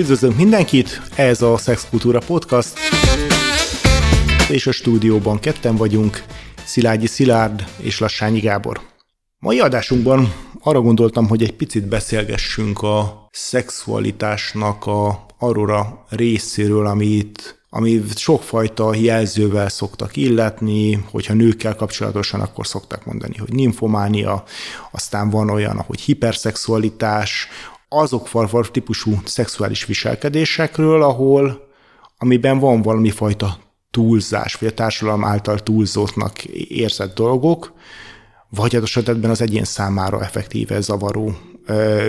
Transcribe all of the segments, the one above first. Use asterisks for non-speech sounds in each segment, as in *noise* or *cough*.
Üdvözlünk mindenkit, ez a Szexkultúra Podcast, és a stúdióban ketten vagyunk, Szilágyi Szilárd és Lassányi Gábor. Mai adásunkban arra gondoltam, hogy egy picit beszélgessünk a szexualitásnak a arról részéről, amit ami sokfajta jelzővel szoktak illetni, hogyha nőkkel kapcsolatosan, akkor szoktak mondani, hogy nymfománia, aztán van olyan, hogy hiperszexualitás, azok farfar típusú szexuális viselkedésekről, ahol, amiben van valami fajta túlzás, vagy a társadalom által túlzottnak érzett dolgok, vagy adott esetben az egyén számára effektíve zavaró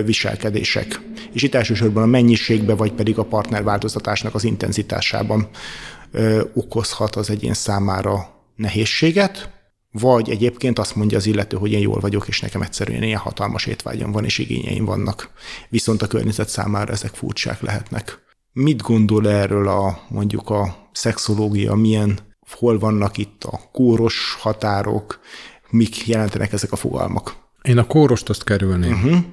viselkedések. És itt elsősorban a mennyiségbe, vagy pedig a partnerváltoztatásnak az intenzitásában okozhat az egyén számára nehézséget, vagy egyébként azt mondja az illető, hogy én jól vagyok, és nekem egyszerűen ilyen hatalmas étvágyam van, és igényeim vannak. Viszont a környezet számára ezek furcsák lehetnek. Mit gondol erről a mondjuk a szexológia, milyen, hol vannak itt a kóros határok, mik jelentenek ezek a fogalmak? Én a kórost azt kerülném. Uh-huh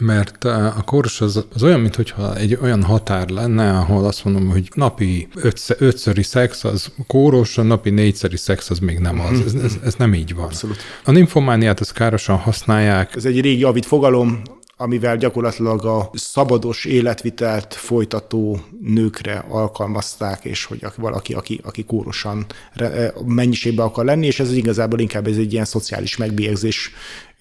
mert a kóros az, az olyan, mintha egy olyan határ lenne, ahol azt mondom, hogy napi ötsz, ötszöri szex az kóros, a napi négyszeri szex az még nem az. Ez, ez, ez nem így van. Abszolút. A nymfomániát az károsan használják. Ez egy régi avit fogalom, amivel gyakorlatilag a szabados életvitelt folytató nőkre alkalmazták, és hogy valaki, aki, aki kórosan mennyiségben akar lenni, és ez igazából inkább ez egy ilyen szociális megbélyegzés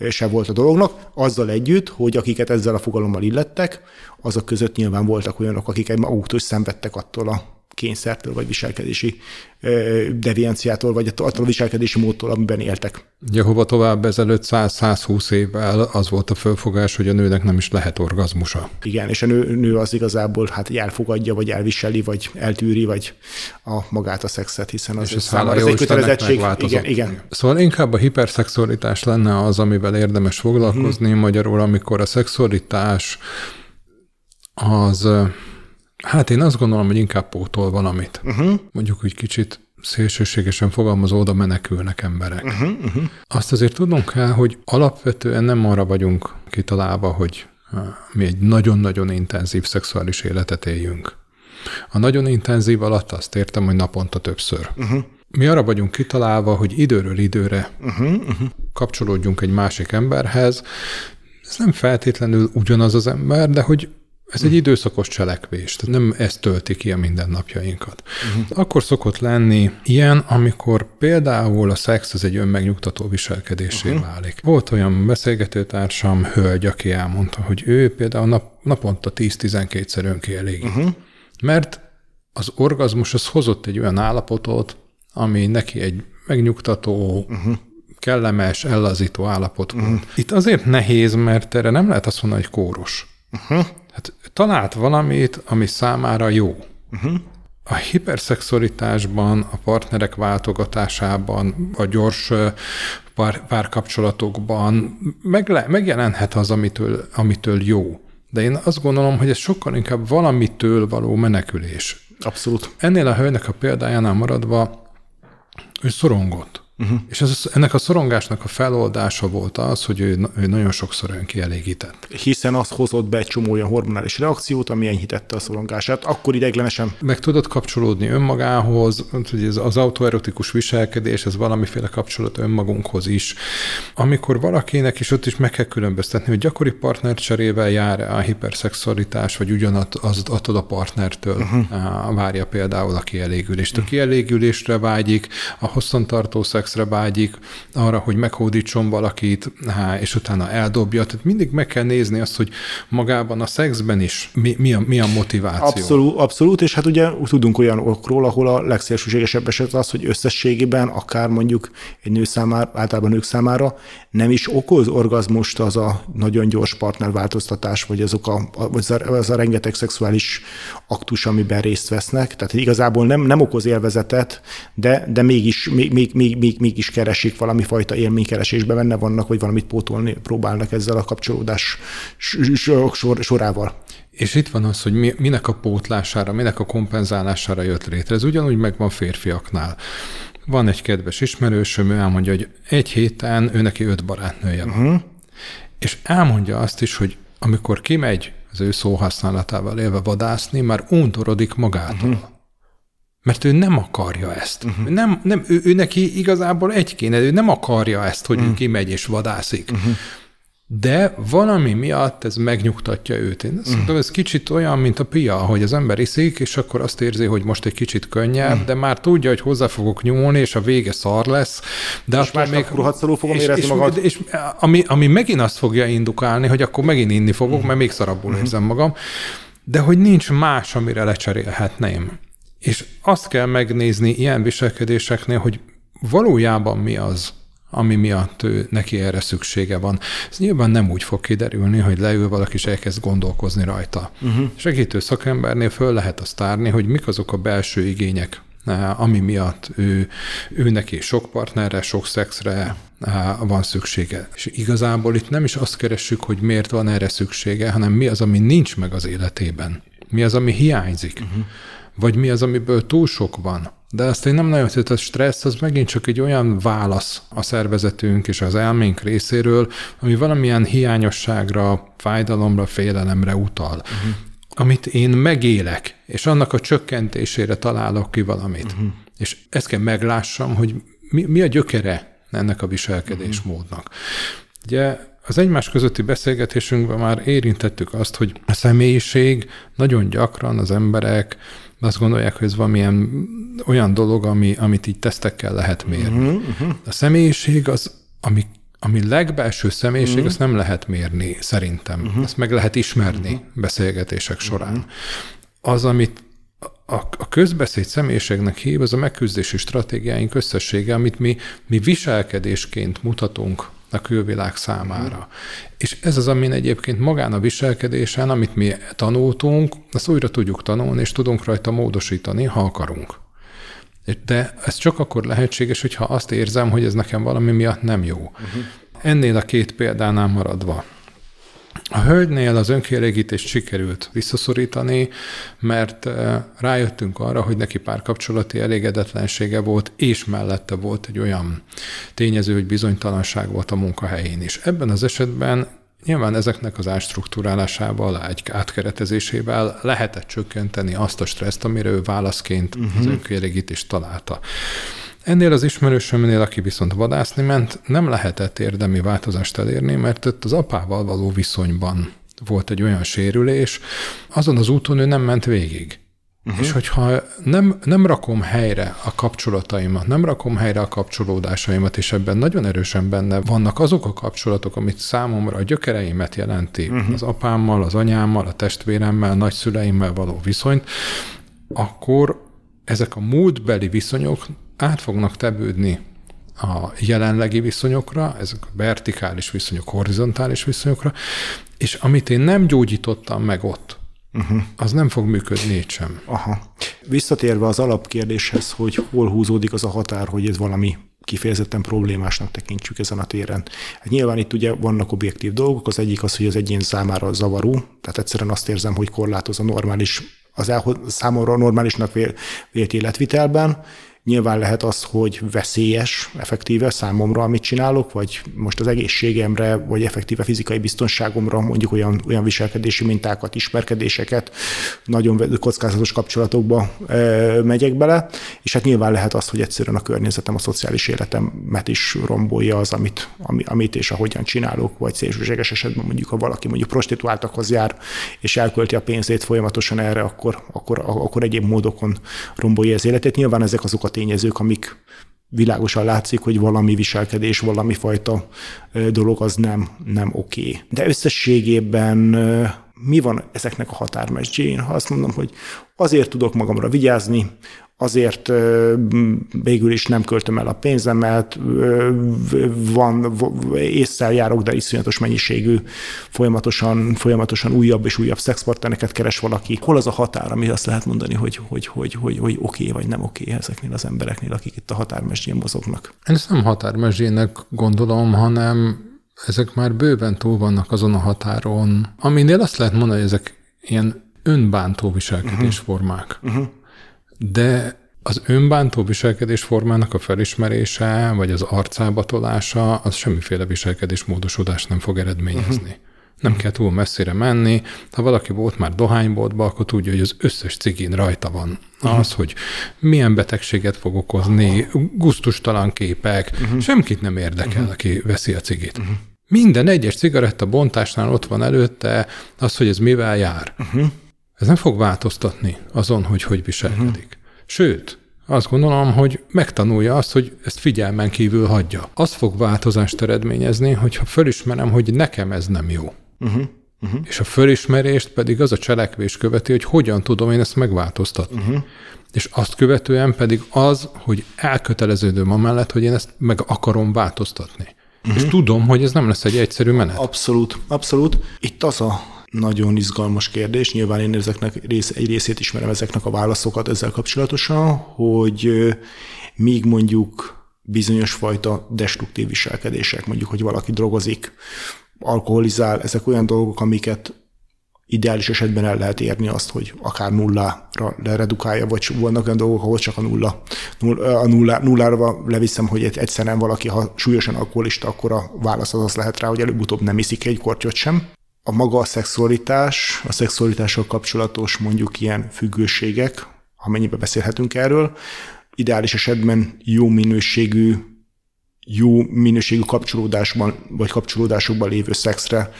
se volt a dolognak, azzal együtt, hogy akiket ezzel a fogalommal illettek, azok között nyilván voltak olyanok, akik maguktól szenvedtek attól a kényszertől, vagy viselkedési devianciától, vagy attól a viselkedési módtól, amiben éltek. hova tovább ezelőtt 100-120 évvel az volt a fölfogás, hogy a nőnek nem is lehet orgazmusa. Igen, és a nő, nő az igazából hát elfogadja, vagy elviseli, vagy eltűri, vagy a magát a szexet, hiszen az, és ez számára egy kötelezettség. Igen, igen. Szóval inkább a hiperszexualitás lenne az, amivel érdemes foglalkozni, hmm. magyarul, amikor a szexualitás az Hát én azt gondolom, hogy inkább pótol valamit. Uh-huh. Mondjuk úgy kicsit szélsőségesen fogalmazó, oda menekülnek emberek. Uh-huh, uh-huh. Azt azért tudnunk kell, hogy alapvetően nem arra vagyunk kitalálva, hogy mi egy nagyon-nagyon intenzív szexuális életet éljünk. A nagyon intenzív alatt azt értem, hogy naponta többször. Uh-huh. Mi arra vagyunk kitalálva, hogy időről időre uh-huh, uh-huh. kapcsolódjunk egy másik emberhez. Ez nem feltétlenül ugyanaz az ember, de hogy ez egy időszakos cselekvés, tehát nem ez tölti ki a mindennapjainkat. Uh-huh. Akkor szokott lenni ilyen, amikor például a szex az egy önmegnyugtató viselkedésé uh-huh. válik. Volt olyan beszélgetőtársam, hölgy, aki elmondta, hogy ő például nap, naponta 10-12-szer önkielégít. Uh-huh. Mert az orgazmus az hozott egy olyan állapotot, ami neki egy megnyugtató, uh-huh kellemes, ellazító állapot volt. Uh-huh. Itt azért nehéz, mert erre nem lehet azt mondani, hogy kóros. Uh-huh. Hát talált valamit, ami számára jó. Uh-huh. A hiperszexualitásban, a partnerek váltogatásában, a gyors pár, párkapcsolatokban megle, megjelenhet az, amitől, amitől jó. De én azt gondolom, hogy ez sokkal inkább valamitől való menekülés. Abszolút. Ennél a hölgynek a példájánál maradva, ő szorongott. Uh-huh. És ez, ennek a szorongásnak a feloldása volt az, hogy ő, ő nagyon sokszor önkielégített. Hiszen az hozott be egy csomó olyan hormonális reakciót, ami enyhítette a szorongását, akkor ideiglenesen. Meg tudott kapcsolódni önmagához, hogy ez az autoerotikus viselkedés, ez valamiféle kapcsolat önmagunkhoz is. Amikor valakinek is ott is meg kell különböztetni, hogy gyakori partnercserével jár a hiperszexualitás, vagy ugyanat az attól a partnertől uh-huh. várja például a kielégülést. A kielégülésre vágyik, a hosszantartó szex szexre vágyik, arra, hogy meghódítson valakit, és utána eldobja. Tehát mindig meg kell nézni azt, hogy magában a szexben is mi, mi, a, mi a motiváció. Abszolút, abszolút, és hát ugye tudunk olyan okról, ahol a legszélsőségesebb eset az, hogy összességében akár mondjuk egy nő számára, általában nők számára nem is okoz orgazmust az a nagyon gyors partnerváltoztatás, vagy azok a, az a, az a rengeteg szexuális aktus, amiben részt vesznek. Tehát igazából nem, nem okoz élvezetet, de, de mégis, még, még, még, még, mégis keresik valami fajta élménykeresésbe benne vannak, vagy valamit pótolni próbálnak ezzel a kapcsolódás sor, sorával. És itt van az, hogy mi, minek a pótlására, minek a kompenzálására jött létre. Ez ugyanúgy megvan férfiaknál. Van egy kedves ismerősöm, ő elmondja, hogy egy héten ő neki öt barátnője van. Uh-huh. És elmondja azt is, hogy amikor kimegy az ő szóhasználatával élve vadászni, már untorodik magától. Uh-huh. Mert ő nem akarja ezt. Uh-huh. Nem, nem, ő, ő neki igazából egy kéne, ő nem akarja ezt, hogy uh-huh. ő kimegy és vadászik. Uh-huh de valami miatt ez megnyugtatja őt. Én mm. ez kicsit olyan, mint a pia, hogy az ember iszik, és akkor azt érzi, hogy most egy kicsit könnyebb, mm. de már tudja, hogy hozzá fogok nyúlni, és a vége szar lesz. De és akkor még rohadszalul fogom és, érezni és, magad. És, ami, ami megint azt fogja indukálni, hogy akkor megint inni fogok, mm. mert még szarabbul mm. érzem magam. De hogy nincs más, amire lecserélhetném. És azt kell megnézni ilyen viselkedéseknél, hogy valójában mi az, ami miatt ő, neki erre szüksége van. Ez nyilván nem úgy fog kiderülni, hogy leül valaki és elkezd gondolkozni rajta. Uh-huh. Segítő szakembernél föl lehet azt tárni, hogy mik azok a belső igények, eh, ami miatt ő, ő neki sok partnerre, sok szexre eh, van szüksége. És igazából itt nem is azt keressük, hogy miért van erre szüksége, hanem mi az, ami nincs meg az életében. Mi az, ami hiányzik. Uh-huh. Vagy mi az, amiből túl sok van. De azt én nem nagyon hogy a stressz az megint csak egy olyan válasz a szervezetünk és az elménk részéről, ami valamilyen hiányosságra, fájdalomra, félelemre utal. Uh-huh. Amit én megélek, és annak a csökkentésére találok ki valamit. Uh-huh. És ezt kell meglássam, hogy mi, mi a gyökere ennek a viselkedésmódnak. Uh-huh. Ugye az egymás közötti beszélgetésünkben már érintettük azt, hogy a személyiség nagyon gyakran az emberek azt gondolják, hogy ez valamilyen olyan dolog, ami, amit így tesztekkel lehet mérni. Uh-huh. A személyiség az, ami, ami legbelső személyiség, uh-huh. azt nem lehet mérni, szerintem. Uh-huh. Ezt meg lehet ismerni uh-huh. beszélgetések során. Uh-huh. Az, amit a, a közbeszéd személyiségnek hív, az a megküzdési stratégiáink összessége, amit mi, mi viselkedésként mutatunk a külvilág számára. Mm. És ez az, amin egyébként magán a viselkedésen, amit mi tanultunk, azt újra tudjuk tanulni, és tudunk rajta módosítani, ha akarunk. De ez csak akkor lehetséges, hogyha azt érzem, hogy ez nekem valami miatt nem jó. Uh-huh. Ennél a két példánál maradva. A hölgynél az önkielégítést sikerült visszaszorítani, mert eh, rájöttünk arra, hogy neki párkapcsolati elégedetlensége volt, és mellette volt egy olyan tényező, hogy bizonytalanság volt a munkahelyén is. Ebben az esetben Nyilván ezeknek az átstruktúrálásával, egy átkeretezésével lehetett csökkenteni azt a stresszt, amire ő válaszként uh-huh. az önkielégítést találta. Ennél az ismerősömnél, aki viszont vadászni ment, nem lehetett érdemi változást elérni, mert ott az apával való viszonyban volt egy olyan sérülés, azon az úton ő nem ment végig. Uh-huh. És hogyha nem, nem rakom helyre a kapcsolataimat, nem rakom helyre a kapcsolódásaimat, és ebben nagyon erősen benne vannak azok a kapcsolatok, amit számomra a gyökereimet jelenti, uh-huh. az apámmal, az anyámmal, a testvéremmel, nagyszüleimmel való viszonyt, akkor ezek a múltbeli viszonyok át fognak tevődni a jelenlegi viszonyokra, ezek a vertikális viszonyok, horizontális viszonyokra, és amit én nem gyógyítottam meg ott, uh-huh. az nem fog működni itt sem. Aha. Visszatérve az alapkérdéshez, hogy hol húzódik az a határ, hogy ez valami kifejezetten problémásnak tekintsük ezen a téren. Hát nyilván itt ugye vannak objektív dolgok, az egyik az, hogy az egyén számára zavaró, tehát egyszerűen azt érzem, hogy korlátoz a normális, az elhoz, számomra normálisnak vélt életvitelben, Nyilván lehet az, hogy veszélyes effektíve számomra, amit csinálok, vagy most az egészségemre, vagy effektíve fizikai biztonságomra mondjuk olyan, olyan viselkedési mintákat, ismerkedéseket, nagyon kockázatos kapcsolatokba megyek bele, és hát nyilván lehet az, hogy egyszerűen a környezetem, a szociális életemet is rombolja az, amit, amit és ahogyan csinálok, vagy szélsőséges esetben mondjuk, ha valaki mondjuk prostituáltakhoz jár, és elkölti a pénzét folyamatosan erre, akkor, akkor, akkor egyéb módokon rombolja az életét. Nyilván ezek azok a tényezők, amik világosan látszik, hogy valami viselkedés, valami fajta dolog az nem, nem oké. Okay. De összességében mi van ezeknek a határmesdjén? Ha azt mondom, hogy azért tudok magamra vigyázni, azért végül is nem költöm el a pénzemet, van, észszel járok, de iszonyatos mennyiségű, folyamatosan, folyamatosan újabb és újabb szexpartnereket keres valaki. Hol az a határ, ami azt lehet mondani, hogy, hogy, hogy, hogy, hogy oké okay, vagy nem oké okay ezeknél az embereknél, akik itt a határmesdjén mozognak? Ezt nem határmesdjének gondolom, hanem ezek már bőven túl vannak azon a határon, aminél azt lehet mondani, hogy ezek ilyen önbántó viselkedésformák. Uh-huh. Uh-huh de az önbántó viselkedés formának a felismerése, vagy az arcába tolása, az semmiféle viselkedés módosulást nem fog eredményezni. Uh-huh. Nem kell túl messzire menni. Ha valaki volt már dohányboltba, akkor tudja, hogy az összes cigin rajta van uh-huh. az, hogy milyen betegséget fog okozni, guztustalan képek, uh-huh. semkit nem érdekel, uh-huh. aki veszi a cigit. Uh-huh. Minden egyes cigaretta bontásnál ott van előtte az, hogy ez mivel jár. Uh-huh. Ez nem fog változtatni azon, hogy hogy viselkedik. Uh-huh. Sőt, azt gondolom, hogy megtanulja azt, hogy ezt figyelmen kívül hagyja. Az fog változást eredményezni, hogyha fölismerem, hogy nekem ez nem jó. Uh-huh. Uh-huh. És a fölismerést pedig az a cselekvés követi, hogy hogyan tudom én ezt megváltoztatni. Uh-huh. És azt követően pedig az, hogy elköteleződöm amellett, hogy én ezt meg akarom változtatni. Uh-huh. És tudom, hogy ez nem lesz egy egyszerű menet. Abszolút, abszolút. Itt az a nagyon izgalmas kérdés, nyilván én ezeknek rész, egy részét ismerem ezeknek a válaszokat ezzel kapcsolatosan, hogy még mondjuk bizonyos fajta destruktív viselkedések, mondjuk, hogy valaki drogozik, alkoholizál, ezek olyan dolgok, amiket ideális esetben el lehet érni azt, hogy akár nullára leredukálja, vagy vannak olyan dolgok, ahol csak a nulla, nulla a nulla, nullára leviszem, hogy egyszerűen valaki, ha súlyosan alkoholista, akkor a válasz az, az lehet rá, hogy előbb-utóbb nem iszik egy kortyot sem. A maga a szexualitás, a szexualitással kapcsolatos mondjuk ilyen függőségek, amennyiben beszélhetünk erről, ideális esetben jó minőségű jó minőségű kapcsolódásban, vagy kapcsolódásokban lévő szexre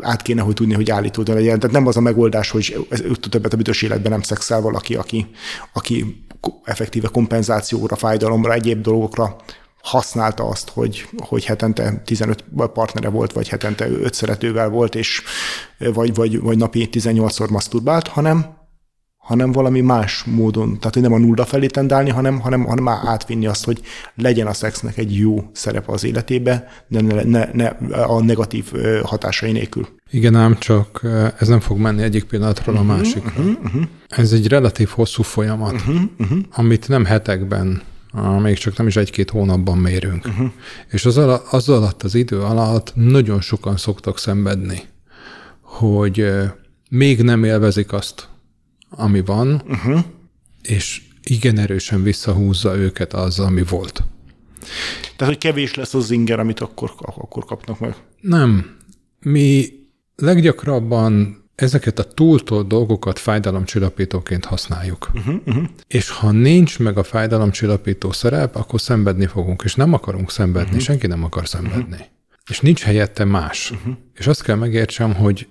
át kéne, hogy tudni, hogy állítódva legyen. Tehát nem az a megoldás, hogy többet a büdös életben nem szexel valaki, aki, aki effektíve kompenzációra, fájdalomra, egyéb dolgokra használta azt, hogy, hogy hetente 15 partnere volt, vagy hetente 5 szeretővel volt, és vagy, vagy, vagy napi 18-szor maszturbált, hanem hanem valami más módon, tehát hogy nem a nulla felé tendálni, hanem, hanem, hanem már átvinni azt, hogy legyen a szexnek egy jó szerepe az életébe, de ne, ne, ne a negatív hatásai nélkül. Igen, ám csak ez nem fog menni egyik pillanatról a mhm, másikra. Uh-huh, uh-huh. Ez egy relatív hosszú folyamat, uh-huh, uh-huh. amit nem hetekben, még csak nem is egy-két hónapban mérünk. Uh-huh. És az, alatt, az alatt, az idő alatt nagyon sokan szoktak szenvedni, hogy még nem élvezik azt, ami van, uh-huh. és igen erősen visszahúzza őket az, ami volt. Tehát, hogy kevés lesz az inger, amit akkor, akkor kapnak meg. Nem. Mi leggyakrabban ezeket a túltolt dolgokat fájdalomcsillapítóként használjuk. Uh-huh, uh-huh. És ha nincs meg a fájdalomcsillapító szerep, akkor szenvedni fogunk, és nem akarunk szenvedni, uh-huh. senki nem akar szenvedni. Uh-huh. És nincs helyette más. Uh-huh. És azt kell megértsem, hogy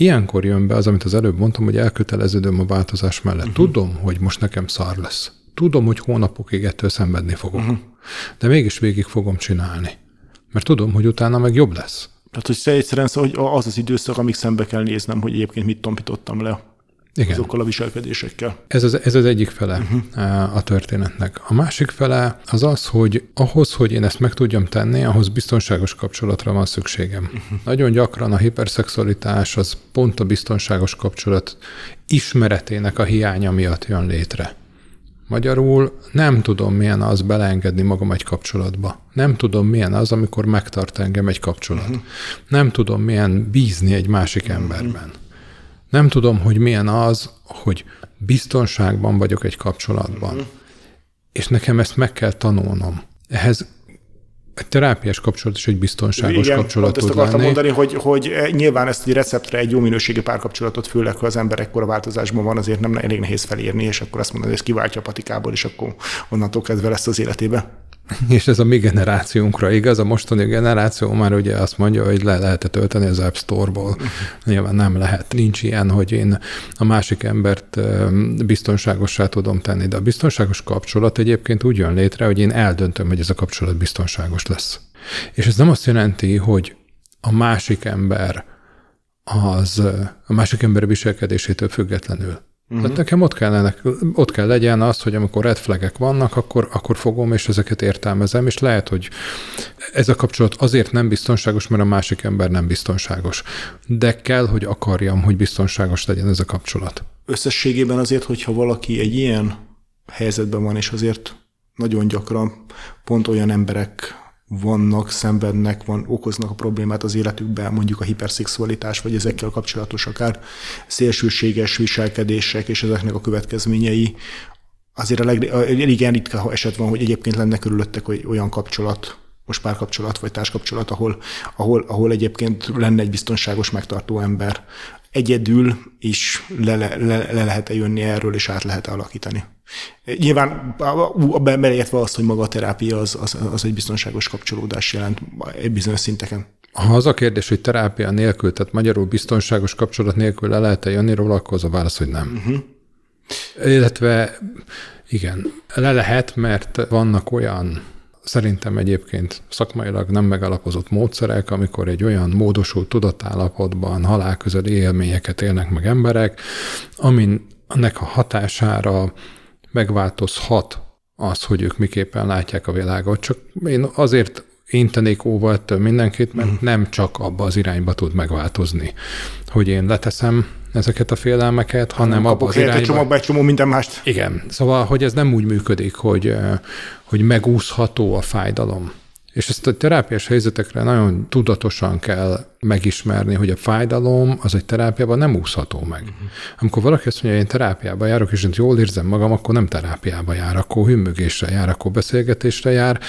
Ilyenkor jön be az, amit az előbb mondtam, hogy elköteleződöm a változás mellett. Uh-huh. Tudom, hogy most nekem szar lesz. Tudom, hogy hónapokig ettől szenvedni fogok. Uh-huh. De mégis végig fogom csinálni. Mert tudom, hogy utána meg jobb lesz. Tehát, hogy egyszerűen szóval, hogy az az időszak, amíg szembe kell néznem, hogy egyébként mit tompítottam le. Igen. azokkal a viselkedésekkel. Ez az, ez az egyik fele uh-huh. a történetnek. A másik fele az az, hogy ahhoz, hogy én ezt meg tudjam tenni, ahhoz biztonságos kapcsolatra van szükségem. Uh-huh. Nagyon gyakran a hiperszexualitás az pont a biztonságos kapcsolat ismeretének a hiánya miatt jön létre. Magyarul nem tudom, milyen az beleengedni magam egy kapcsolatba. Nem tudom, milyen az, amikor megtart engem egy kapcsolat. Nem tudom, milyen bízni egy másik emberben. Nem tudom, hogy milyen az, hogy biztonságban vagyok egy kapcsolatban. És nekem ezt meg kell tanulnom. Ehhez egy terápiás kapcsolat is egy biztonságos Igen, kapcsolat tud ezt akartam lenni. mondani, hogy, hogy nyilván ezt egy receptre, egy jó minőségi párkapcsolatot, főleg, ha az ember ekkora változásban van, azért nem elég nehéz felírni, és akkor azt mondani, hogy ezt kiváltja a patikából, és akkor onnantól kezdve lesz az életébe. *laughs* És ez a mi generációnkra igaz, a mostani generáció már ugye azt mondja, hogy le lehet tölteni az App Store-ból. *laughs* Nyilván nem lehet. Nincs ilyen, hogy én a másik embert biztonságossá tudom tenni, de a biztonságos kapcsolat egyébként úgy jön létre, hogy én eldöntöm, hogy ez a kapcsolat biztonságos lesz. És ez nem azt jelenti, hogy a másik ember az a másik ember viselkedésétől függetlenül Uh-huh. Tehát nekem ott, kellene, ott kell legyen az, hogy amikor red flagek vannak, akkor, akkor fogom, és ezeket értelmezem, és lehet, hogy ez a kapcsolat azért nem biztonságos, mert a másik ember nem biztonságos. De kell, hogy akarjam, hogy biztonságos legyen ez a kapcsolat. Összességében azért, hogyha valaki egy ilyen helyzetben van, és azért nagyon gyakran pont olyan emberek vannak, szenvednek, van, okoznak a problémát az életükben, mondjuk a hiperszexualitás, vagy ezekkel kapcsolatos akár szélsőséges viselkedések és ezeknek a következményei. Azért a leg, igen ritka eset van, hogy egyébként lenne körülöttek olyan kapcsolat, most párkapcsolat vagy társkapcsolat, ahol, ahol, ahol egyébként lenne egy biztonságos megtartó ember. Egyedül is le, le, le, le lehet-e jönni erről, és át lehet alakítani. Nyilván beleértve azt, hogy maga a terápia az, az, az egy biztonságos kapcsolódás jelent egy bizonyos szinteken. Ha az a kérdés, hogy terápia nélkül, tehát magyarul biztonságos kapcsolat nélkül le lehet-e jönni róla, akkor az a válasz, hogy nem. Uh-huh. Illetve igen, le lehet, mert vannak olyan szerintem egyébként szakmailag nem megalapozott módszerek, amikor egy olyan módosult tudatállapotban halálközeli élményeket élnek meg emberek, aminek a hatására megváltozhat az, hogy ők miképpen látják a világot. Csak én azért intenék óva ettől mindenkit, mert mhm. nem csak abba az irányba tud megváltozni, hogy én leteszem ezeket a félelmeket, hanem abba az irányba. csomagba egy csomó minden mást. Igen, szóval, hogy ez nem úgy működik, hogy, hogy megúszható a fájdalom. És ezt a terápiás helyzetekre nagyon tudatosan kell megismerni, hogy a fájdalom az egy terápiában nem úszható meg. Uh-huh. Amikor valaki azt mondja, hogy én terápiába járok, és én jól érzem magam, akkor nem terápiába jár, akkor hümmögésre jár, akkor beszélgetésre jár.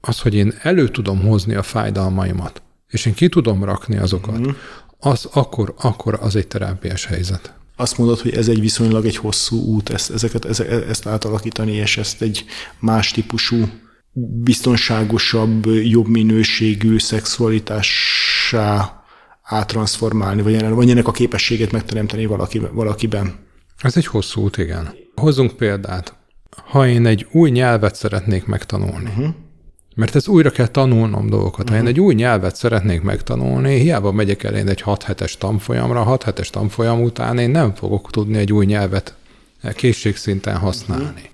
Az, hogy én elő tudom hozni a fájdalmaimat, és én ki tudom rakni azokat, uh-huh. Az akkor, akkor az egy terápiás helyzet azt mondod, hogy ez egy viszonylag egy hosszú út, ezt, ezeket, ezt átalakítani, és ezt egy más típusú biztonságosabb, jobb minőségű szexualitássá áttransformálni, vagy, vagy ennek a képességet megteremteni valaki, valakiben. Ez egy hosszú út, igen. Hozzunk példát. Ha én egy új nyelvet szeretnék megtanulni, uh-huh. Mert ez újra kell tanulnom dolgokat. Uh-huh. Ha én mhm. egy új nyelvet szeretnék megtanulni, hiába megyek el én egy 6 hetes tanfolyamra, 6 hetes tanfolyam után én nem fogok tudni egy új nyelvet készségszinten használni.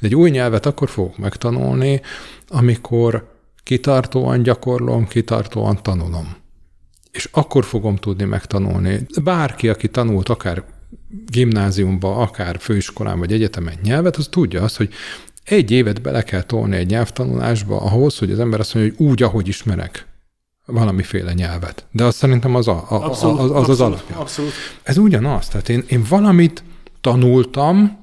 De egy új nyelvet akkor fogok megtanulni, amikor kitartóan gyakorlom, kitartóan tanulom. És akkor fogom tudni megtanulni. Bárki, aki tanult akár gimnáziumba, akár főiskolán vagy egyetemen nyelvet, az tudja azt, hogy egy évet bele kell tolni egy nyelvtanulásba ahhoz, hogy az ember azt mondja, hogy úgy, ahogy ismerek valamiféle nyelvet. De az szerintem az a, a, abszolút, az, az, az alapja. Abszolút. Ez ugyanaz. Tehát én, én valamit tanultam,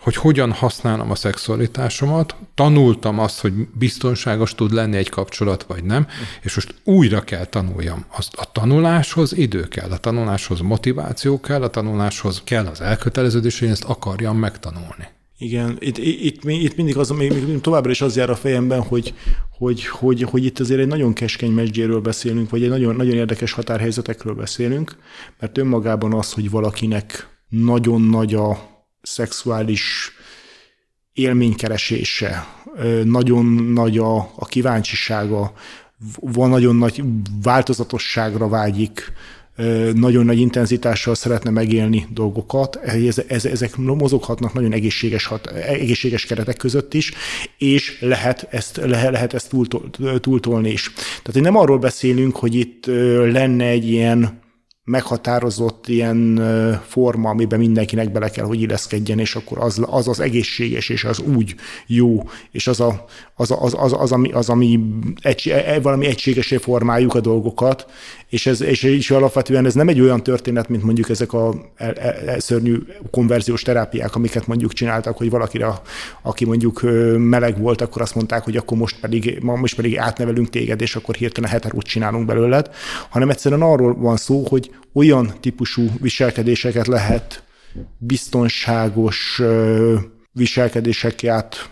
hogy hogyan használom a szexualitásomat, tanultam azt, hogy biztonságos tud lenni egy kapcsolat, vagy nem, és most újra kell tanuljam. Azt a tanuláshoz idő kell, a tanuláshoz motiváció kell, a tanuláshoz kell az elköteleződés, hogy ezt akarjam megtanulni. Igen, itt, itt, itt mindig az, még továbbra is az jár a fejemben, hogy, hogy, hogy, hogy itt azért egy nagyon keskeny mesdjéről beszélünk, vagy egy nagyon, nagyon érdekes határhelyzetekről beszélünk, mert önmagában az, hogy valakinek nagyon nagy a szexuális élménykeresése, nagyon nagy a, a kíváncsisága, van nagyon nagy változatosságra vágyik, nagyon nagy intenzitással szeretne megélni dolgokat, ez, ez, ezek mozoghatnak nagyon egészséges, hat, egészséges keretek között is, és lehet ezt, lehet, lehet ezt túltol, túltolni is. Tehát nem arról beszélünk, hogy itt lenne egy ilyen meghatározott ilyen forma, amiben mindenkinek bele kell, hogy illeszkedjen, és akkor az az, az egészséges, és az úgy jó, és az, a, az, az, az, az, ami, az ami egy, e, valami egységesé formáljuk a dolgokat, és ez és, és alapvetően ez nem egy olyan történet, mint mondjuk ezek a e, e, e, szörnyű konverziós terápiák, amiket mondjuk csináltak, hogy valakire, aki mondjuk meleg volt, akkor azt mondták, hogy akkor most pedig, most pedig átnevelünk téged, és akkor hirtelen heterót csinálunk belőled, hanem egyszerűen arról van szó, hogy olyan típusú viselkedéseket lehet biztonságos viselkedések át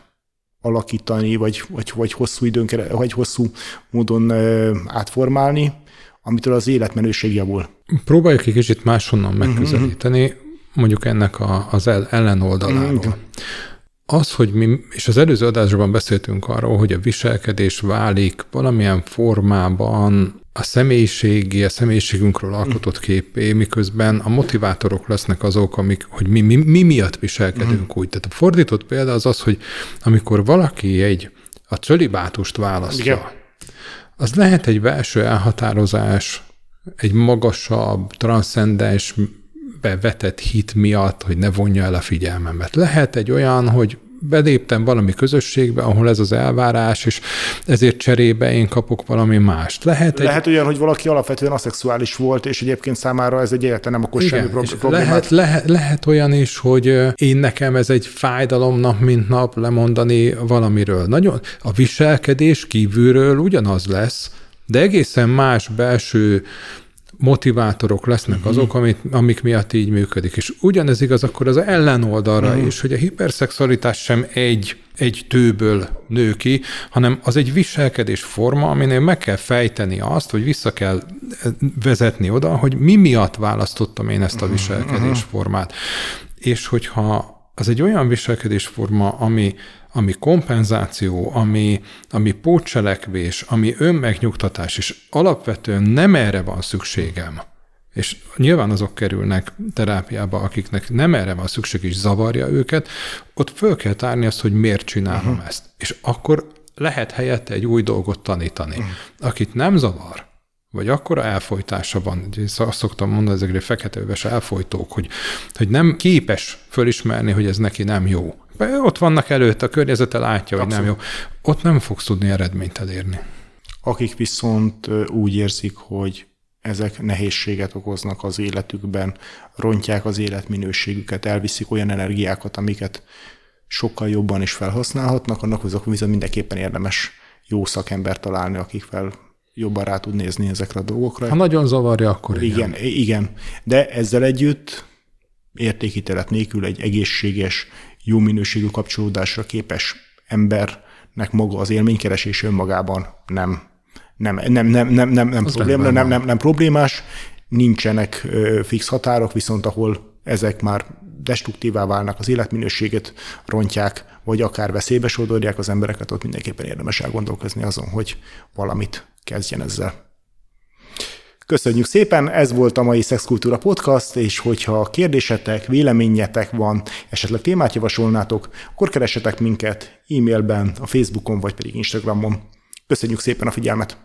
alakítani, vagy, vagy, vagy hosszú időn, vagy hosszú módon átformálni, amitől az életmenőség javul. Próbáljuk egy kicsit máshonnan mhm, megközelíteni, uh-huh. mondjuk ennek a, az ellenoldaláról. Uh-huh. Az, hogy mi, és az előző adásban beszéltünk arról, hogy a viselkedés válik valamilyen formában a személyiségi, a személyiségünkről alkotott képé, miközben a motivátorok lesznek azok, amik, hogy mi, mi, mi miatt viselkedünk uh-huh. úgy. Tehát a fordított példa az az, hogy amikor valaki egy a cölibátust választja, Igen. Az lehet egy belső elhatározás, egy magasabb, transzcendens bevetett hit miatt, hogy ne vonja el a figyelmemet. Lehet egy olyan, hogy beléptem valami közösségbe, ahol ez az elvárás, és ezért cserébe én kapok valami mást. Lehet, lehet egy... olyan, hogy valaki alapvetően aszexuális volt, és egyébként számára ez egy egyáltalán nem okos semmi problémát. Lehet, lehet, lehet olyan is, hogy én nekem ez egy fájdalom nap, mint nap lemondani valamiről. Nagyon a viselkedés kívülről ugyanaz lesz, de egészen más belső motivátorok lesznek uh-huh. azok, amit, amik miatt így működik. És ugyanez igaz akkor az ellenoldalra uh-huh. is, hogy a hiperszexualitás sem egy, egy tőből nő ki, hanem az egy viselkedés forma, aminél meg kell fejteni azt, hogy vissza kell vezetni oda, hogy mi miatt választottam én ezt a viselkedésformát. És hogyha az egy olyan viselkedésforma, ami ami kompenzáció, ami, ami pótcselekvés, ami önmegnyugtatás, és alapvetően nem erre van szükségem, és nyilván azok kerülnek terápiába, akiknek nem erre van szükség, és zavarja őket, ott föl kell tárni azt, hogy miért csinálom uh-huh. ezt. És akkor lehet helyette egy új dolgot tanítani. Uh-huh. Akit nem zavar, vagy akkora elfolytása van, azt szoktam mondani, ezekre feketeöves elfolytók, hogy, hogy nem képes fölismerni, hogy ez neki nem jó. Ott vannak előtt, a környezete látja, Abszolút. hogy nem jó. Ott nem fogsz tudni eredményt elérni. Akik viszont úgy érzik, hogy ezek nehézséget okoznak az életükben, rontják az életminőségüket, elviszik olyan energiákat, amiket sokkal jobban is felhasználhatnak, annak azok viszont mindenképpen érdemes jó szakember találni, akikvel jobban rá tud nézni ezekre a dolgokra. Ha nagyon zavarja, akkor igen. Igen, igen. De ezzel együtt értékítélet nélkül egy egészséges, jó minőségű kapcsolódásra képes embernek maga az élménykeresés önmagában nem, nem, nem, nem, nem, nem, nem, problém, nem, nem, nem problémás, nincsenek fix határok, viszont ahol ezek már destruktívá válnak, az életminőséget rontják, vagy akár veszélybe sodorják az embereket, ott mindenképpen érdemes elgondolkozni azon, hogy valamit kezdjen ezzel. Köszönjük szépen, ez volt a mai Szexkultúra Podcast, és hogyha kérdésetek, véleményetek van, esetleg témát javasolnátok, akkor keressetek minket e-mailben, a Facebookon, vagy pedig Instagramon. Köszönjük szépen a figyelmet!